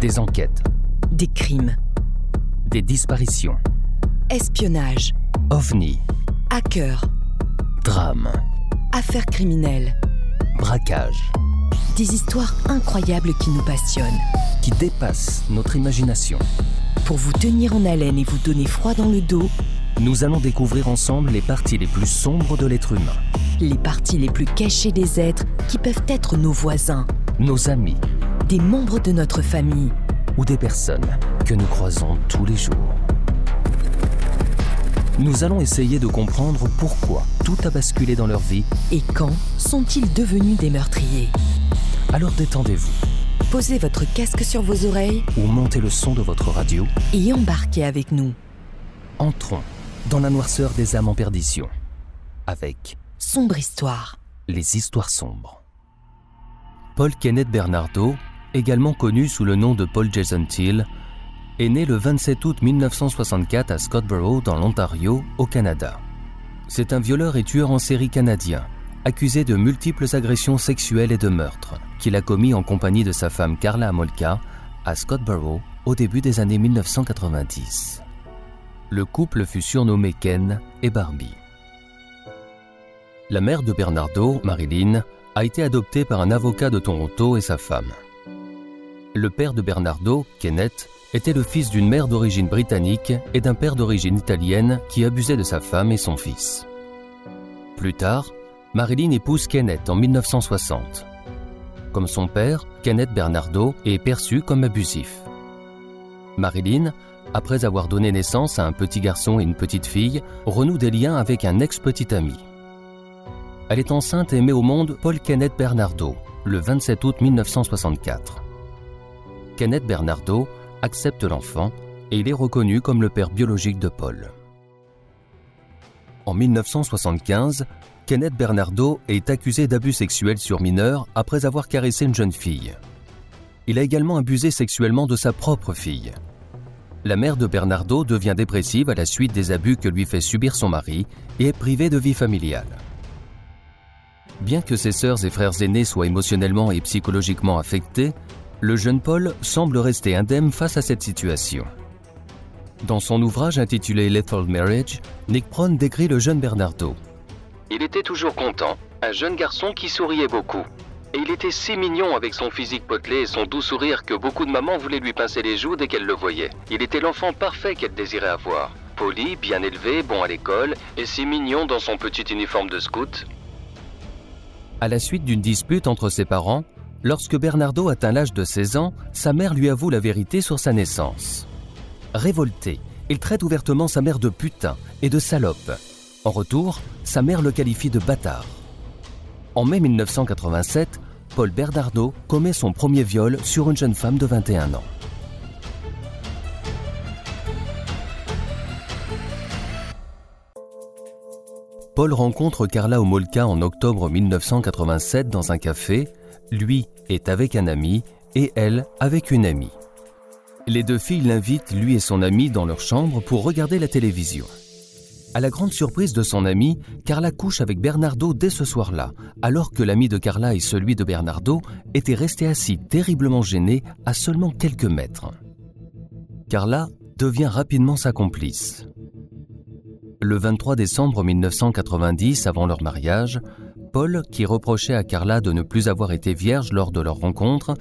Des enquêtes, Des crimes, des disparitions, espionnage, ovnis, hackers, drames, affaires criminelles. braquages, Des histoires incroyables qui nous passionnent. qui dépassent notre imagination. Pour vous tenir en haleine et vous donner froid dans le dos, Nous allons découvrir ensemble les parties les plus sombres de l'être humain, les parties les plus cachées des êtres qui peuvent être nos voisins, nos amis. Des membres de notre famille. Ou des personnes que nous croisons tous les jours. Nous allons essayer de comprendre pourquoi tout a basculé dans leur vie, Et quand sont-ils devenus des meurtriers? Alors détendez-vous Posez votre casque sur vos oreilles ou montez le son de votre radio. et embarquez avec nous. Entrons dans la noirceur des âmes en perdition, avec Sombre histoire. les histoires sombres. Paul Kenneth Bernardo, également connu sous le nom de Paul Jason Till, est né le 27 août 1964 à Scottsboro, dans l'Ontario, au Canada. C'est un violeur et tueur en série canadien, accusé de multiples agressions sexuelles et de meurtres, qu'il a commis en compagnie de sa femme Carla Amolka à Scottsboro au début des années 1990. Le couple fut surnommé Ken et Barbie. La mère de Bernardo, Marilyn, a été adoptée par un avocat de Toronto et sa femme. Le père de Bernardo, Kenneth, était le fils d'une mère d'origine britannique et d'un père d'origine italienne qui abusait de sa femme et son fils. Plus tard, Marilyn épouse Kenneth en 1960. Comme son père, Kenneth Bernardo est perçu comme abusif. Marilyn, après avoir donné naissance à un petit garçon et une petite fille, renoue des liens avec un ex-petit ami. Elle est enceinte et met au monde Paul Kenneth Bernardo le 27 août 1964. Kenneth Bernardo accepte l'enfant et il est reconnu comme le père biologique de Paul. En 1975, Kenneth Bernardo est accusé d'abus sexuels sur mineurs après avoir caressé une jeune fille. Il a également abusé sexuellement de sa propre fille. La mère de Bernardo devient dépressive à la suite des abus que lui fait subir son mari et est privée de vie familiale. Bien que ses sœurs et frères aînés soient émotionnellement et psychologiquement affectés, le jeune Paul semble rester indemne face à cette situation. Dans son ouvrage intitulé Lethal Marriage, Nick Prone décrit le jeune Bernardo. Il était toujours content, un jeune garçon qui souriait beaucoup. Et il était si mignon avec son physique potelé et son doux sourire que beaucoup de mamans voulaient lui pincer les joues dès qu'elles le voyaient. Il était l'enfant parfait qu'elles désiraient avoir. Poli, bien élevé, bon à l'école, et si mignon dans son petit uniforme de scout. À la suite d'une dispute entre ses parents, lorsque Bernardo atteint l'âge de 16 ans, sa mère lui avoue la vérité sur sa naissance. Révolté, il traite ouvertement sa mère de putain et de salope. En retour, sa mère le qualifie de bâtard. En mai 1987, Paul Bernardo commet son premier viol sur une jeune femme de 21 ans. Paul rencontre Carla Homolka en octobre 1987 dans un café. Lui est avec un ami et elle avec une amie. Les deux filles l'invitent, lui et son ami, dans leur chambre pour regarder la télévision. À la grande surprise de son ami, Carla couche avec Bernardo dès ce soir-là, alors que l'ami de Carla et celui de Bernardo étaient restés assis terriblement gênés à seulement quelques mètres. Carla devient rapidement sa complice. Le 23 décembre 1990, avant leur mariage, Paul, qui reprochait à Carla de ne plus avoir été vierge lors de leur rencontre,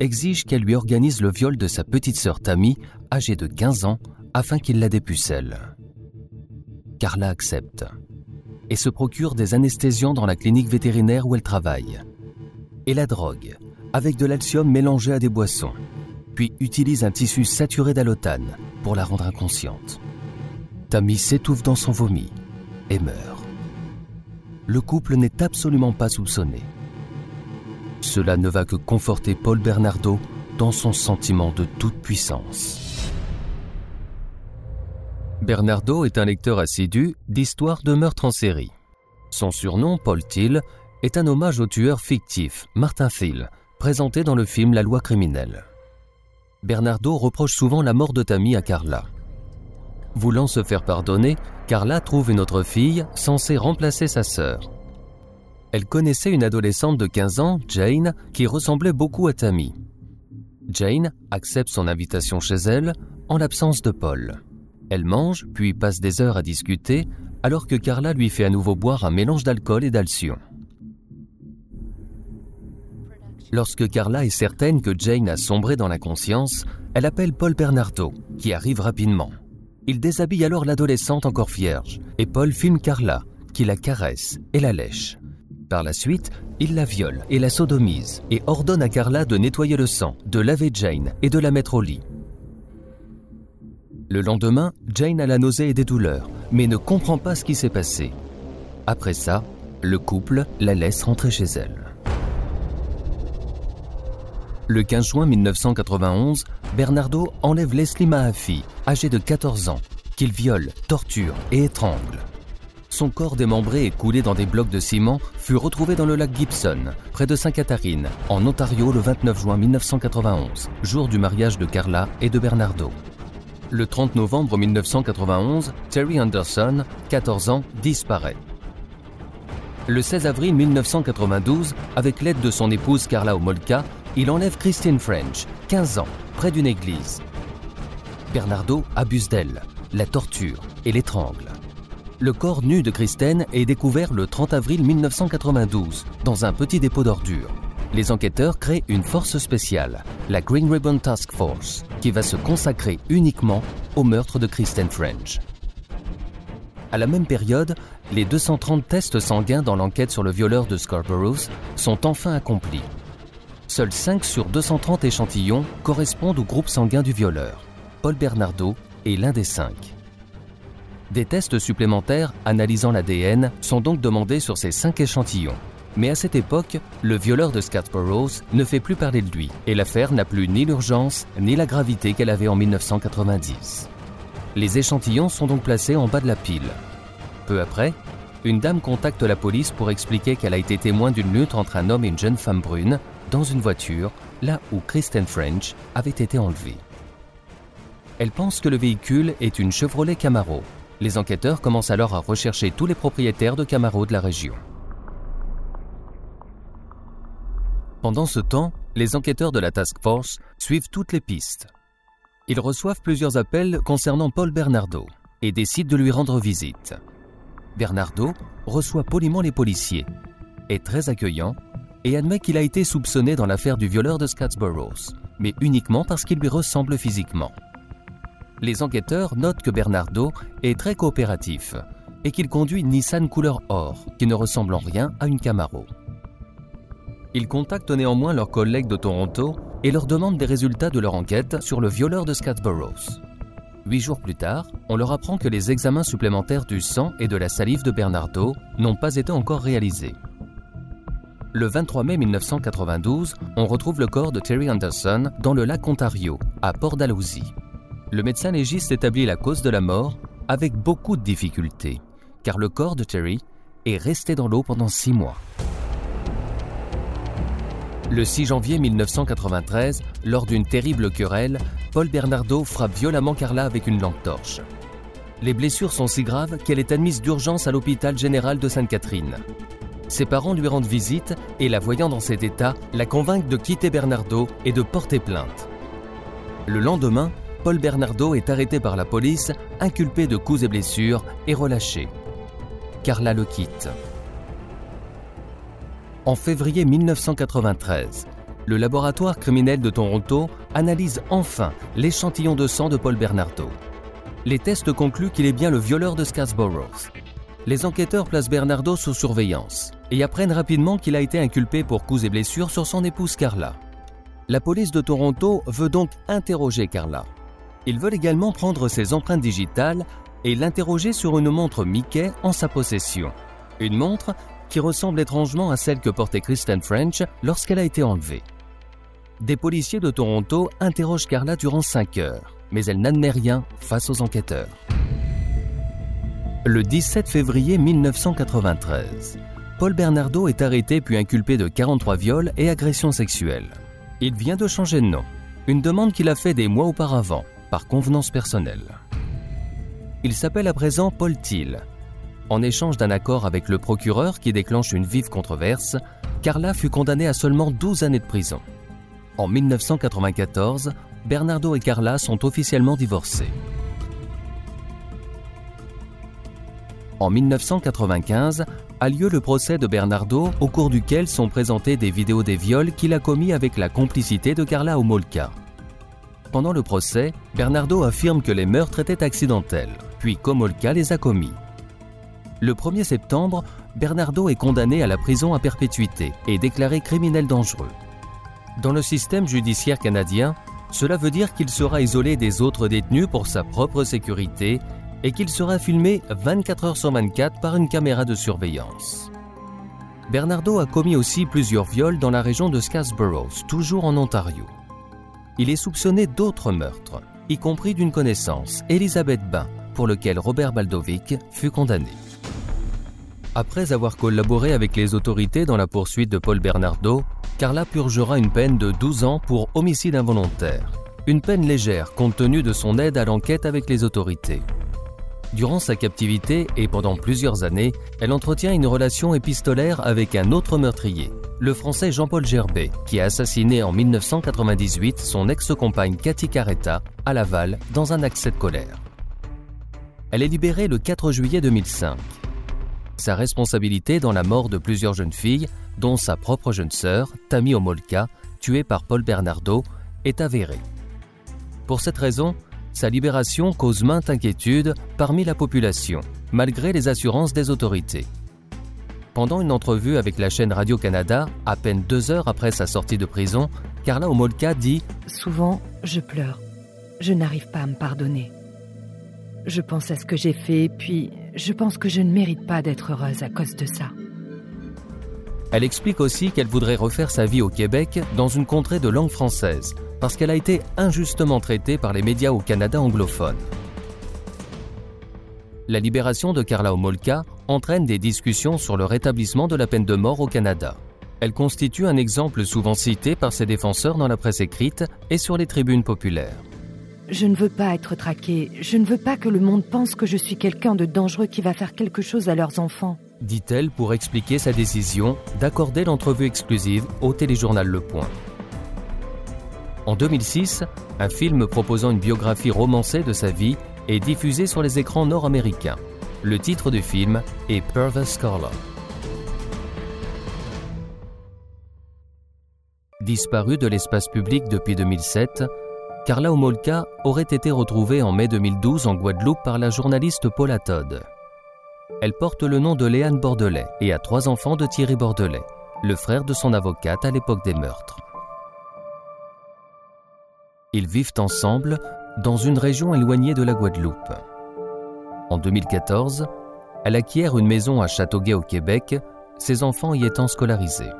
exige qu'elle lui organise le viol de sa petite sœur Tammy, âgée de 15 ans, afin qu'il la dépucelle. Carla accepte et se procure des anesthésiants dans la clinique vétérinaire où elle travaille. Et la drogue, avec de l'alcium mélangé à des boissons, puis utilise un tissu saturé d'allotane pour la rendre inconsciente. Tammy s'étouffe dans son vomi et meurt. Le couple n'est absolument pas soupçonné. Cela ne va que conforter Paul Bernardo dans son sentiment de toute puissance. Bernardo est un lecteur assidu d'histoires de meurtres en série. Son surnom, Paul Thiel, est un hommage au tueur fictif, Martin Thiel, présenté dans le film La loi criminelle. Bernardo reproche souvent la mort de Tammy à Carla. Voulant se faire pardonner, Carla trouve une autre fille censée remplacer sa sœur. Elle connaissait une adolescente de 15 ans, Jane, qui ressemblait beaucoup à Tammy. Jane accepte son invitation chez elle en l'absence de Paul. Elle mange, puis passe des heures à discuter, alors que Carla lui fait à nouveau boire un mélange d'alcool et d'alcyon. Lorsque Carla est certaine que Jane a sombré dans l'inconscience, elle appelle Paul Bernardo, qui arrive rapidement. Il déshabille alors l'adolescente encore vierge, et Paul filme Carla, qui la caresse et la lèche. Par la suite, il la viole et la sodomise, et ordonne à Carla de nettoyer le sang, de laver Jane et de la mettre au lit. Le lendemain, Jane a la nausée et des douleurs, mais ne comprend pas ce qui s'est passé. Après ça, le couple la laisse rentrer chez elle. Le 15 juin 1991, Bernardo enlève Leslie Mahaffey, âgée de 14 ans, qu'il viole, torture et étrangle. Son corps démembré et coulé dans des blocs de ciment fut retrouvé dans le lac Gibson, près de Sainte-Catherine, en Ontario le 29 juin 1991, jour du mariage de Carla et de Bernardo. Le 30 novembre 1991, Terry Anderson, 14 ans, disparaît. Le 16 avril 1992, avec l'aide de son épouse Carla Omolka, il enlève Christine French, 15 ans, près d'une église. Bernardo abuse d'elle, la torture et l'étrangle. Le corps nu de Christine est découvert le 30 avril 1992 dans un petit dépôt d'ordures. Les enquêteurs créent une force spéciale, la Green Ribbon Task Force, qui va se consacrer uniquement au meurtre de Christine French. À la même période, les 230 tests sanguins dans l'enquête sur le violeur de Scarborough sont enfin accomplis. Seuls 5 sur 230 échantillons correspondent au groupe sanguin du violeur. Paul Bernardo est l'un des 5. Des tests supplémentaires analysant l'ADN sont donc demandés sur ces 5 échantillons. Mais à cette époque, le violeur de Scarborough ne fait plus parler de lui et l'affaire n'a plus ni l'urgence ni la gravité qu'elle avait en 1990. Les échantillons sont donc placés en bas de la pile. Peu après, une dame contacte la police pour expliquer qu'elle a été témoin d'une lutte entre un homme et une jeune femme brune dans une voiture, là où Kristen French avait été enlevée. Elle pense que le véhicule est une Chevrolet Camaro. Les enquêteurs commencent alors à rechercher tous les propriétaires de Camaro de la région. Pendant ce temps, les enquêteurs de la Task Force suivent toutes les pistes. Ils reçoivent plusieurs appels concernant Paul Bernardo et décident de lui rendre visite. Bernardo reçoit poliment les policiers, est très accueillant et admet qu'il a été soupçonné dans l'affaire du violeur de Scottsboro, mais uniquement parce qu'il lui ressemble physiquement. Les enquêteurs notent que Bernardo est très coopératif et qu'il conduit une Nissan couleur or qui ne ressemble en rien à une Camaro. Ils contactent néanmoins leurs collègues de Toronto et leur demandent des résultats de leur enquête sur le violeur de Scottsboro. Huit jours plus tard, on leur apprend que les examens supplémentaires du sang et de la salive de Bernardo n'ont pas été encore réalisés. Le 23 mai 1992, on retrouve le corps de Terry Anderson dans le lac Ontario, à Port Dalhousie. Le médecin légiste établit la cause de la mort avec beaucoup de difficultés, car le corps de Terry est resté dans l'eau pendant six mois. Le 6 janvier 1993, lors d'une terrible querelle, Paul Bernardo frappe violemment Carla avec une lampe torche. Les blessures sont si graves qu'elle est admise d'urgence à l'hôpital général de Sainte-Catherine. Ses parents lui rendent visite et, la voyant dans cet état, la convainquent de quitter Bernardo et de porter plainte. Le lendemain, Paul Bernardo est arrêté par la police, inculpé de coups et blessures et relâché. Carla le quitte. En février 1993, le laboratoire criminel de Toronto analyse enfin l'échantillon de sang de Paul Bernardo. Les tests concluent qu'il est bien le violeur de Scarborough les enquêteurs placent Bernardo sous surveillance et apprennent rapidement qu'il a été inculpé pour coups et blessures sur son épouse Carla. La police de Toronto veut donc interroger Carla. Ils veulent également prendre ses empreintes digitales et l'interroger sur une montre Mickey en sa possession. Une montre qui ressemble étrangement à celle que portait Kristen French lorsqu'elle a été enlevée. Des policiers de Toronto interrogent Carla durant 5 heures, mais elle n'admet rien face aux enquêteurs. Le 17 février 1993, Paul Bernardo est arrêté puis inculpé de 43 viols et agressions sexuelles. Il vient de changer de nom, une demande qu'il a fait des mois auparavant, par convenance personnelle. Il s'appelle à présent Paul Thiel. En échange d'un accord avec le procureur qui déclenche une vive controverse, Carla fut condamnée à seulement 12 années de prison. En 1994, Bernardo et Carla sont officiellement divorcés. En 1995 a lieu le procès de Bernardo au cours duquel sont présentées des vidéos des viols qu'il a commis avec la complicité de Carla Homolka. Pendant le procès, Bernardo affirme que les meurtres étaient accidentels, puis qu'Homolka les a commis. Le 1er septembre, Bernardo est condamné à la prison à perpétuité et déclaré criminel dangereux. Dans le système judiciaire canadien, cela veut dire qu'il sera isolé des autres détenus pour sa propre sécurité et qu'il sera filmé 24 heures sur 24 par une caméra de surveillance. Bernardo a commis aussi plusieurs viols dans la région de Scarborough, toujours en Ontario. Il est soupçonné d'autres meurtres, y compris d'une connaissance, Elisabeth Bain, pour lequel Robert Baldovic fut condamné. Après avoir collaboré avec les autorités dans la poursuite de Paul Bernardo, Carla purgera une peine de 12 ans pour homicide involontaire. Une peine légère compte tenu de son aide à l'enquête avec les autorités. Durant sa captivité et pendant plusieurs années, elle entretient une relation épistolaire avec un autre meurtrier, le français Jean-Paul Gerbet, qui a assassiné en 1998 son ex-compagne Cathy Caretta à Laval dans un accès de colère. Elle est libérée le 4 juillet 2005. Sa responsabilité dans la mort de plusieurs jeunes filles, dont sa propre jeune sœur, Tammy Omolka, tuée par Paul Bernardo, est avérée. Pour cette raison, sa libération cause maintes inquiétudes parmi la population, malgré les assurances des autorités. Pendant une entrevue avec la chaîne Radio-Canada, à peine deux heures après sa sortie de prison, Carla Omolka dit Souvent, je pleure. Je n'arrive pas à me pardonner. Je pense à ce que j'ai fait, puis je pense que je ne mérite pas d'être heureuse à cause de ça. Elle explique aussi qu'elle voudrait refaire sa vie au Québec dans une contrée de langue française, parce qu'elle a été injustement traitée par les médias au Canada anglophone. La libération de Carla Homolka entraîne des discussions sur le rétablissement de la peine de mort au Canada. Elle constitue un exemple souvent cité par ses défenseurs dans la presse écrite et sur les tribunes populaires. Je ne veux pas être traquée. Je ne veux pas que le monde pense que je suis quelqu'un de dangereux qui va faire quelque chose à leurs enfants. Dit-elle pour expliquer sa décision d'accorder l'entrevue exclusive au téléjournal Le Point. En 2006, un film proposant une biographie romancée de sa vie est diffusé sur les écrans nord-américains. Le titre du film est Pervers Scholar. Disparue de l'espace public depuis 2007, Carla Homolka aurait été retrouvée en mai 2012 en Guadeloupe par la journaliste Paula Todd. Elle porte le nom de Léane Bordelais et a trois enfants de Thierry Bordelais, le frère de son avocate à l'époque des meurtres. Ils vivent ensemble dans une région éloignée de la Guadeloupe. En 2014, elle acquiert une maison à Châteauguay au Québec, ses enfants y étant scolarisés.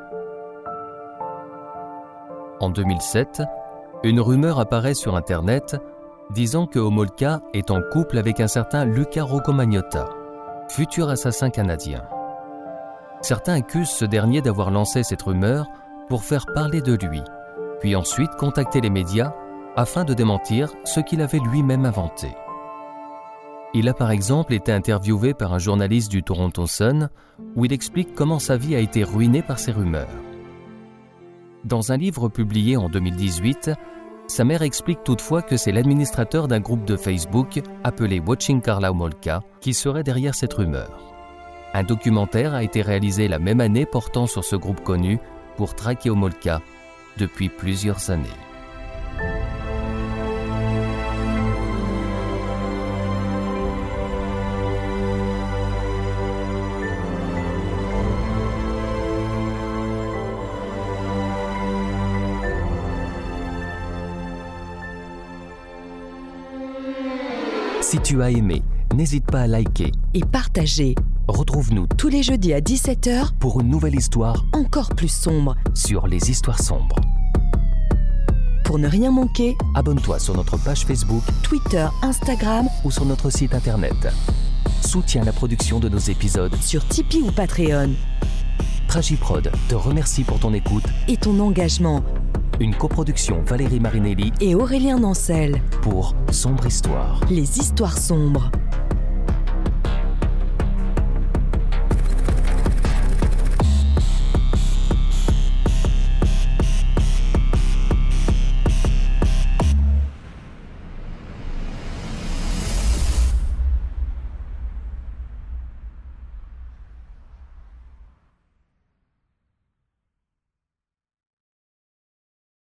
En 2007, une rumeur apparaît sur Internet disant que Homolka est en couple avec un certain Luca Roccomagnota, futur assassin canadien. Certains accusent ce dernier d'avoir lancé cette rumeur pour faire parler de lui, puis ensuite contacter les médias afin de démentir ce qu'il avait lui-même inventé. Il a par exemple été interviewé par un journaliste du Toronto Sun où il explique comment sa vie a été ruinée par ces rumeurs. Dans un livre publié en 2018, sa mère explique toutefois que c'est l'administrateur d'un groupe de Facebook appelé Watching Carla Molka qui serait derrière cette rumeur. Un documentaire a été réalisé la même année portant sur ce groupe connu pour traquer Omolka depuis plusieurs années. Si tu as aimé, n'hésite pas à liker Et partagez Retrouve-nous tous les jeudis à 17h pour une nouvelle histoire encore plus sombre. sur les histoires sombres. Pour ne rien manquer, Abonne-toi sur notre page Facebook Twitter, Instagram, ou sur notre site internet. Soutiens la production de nos épisodes. sur Tipeee ou Patreon. Tragiprod te remercie pour ton écoute. Et ton engagement. Une coproduction Valérie Marinelli Et Aurélien Nancel. pour Sombre Histoire. Les histoires sombres.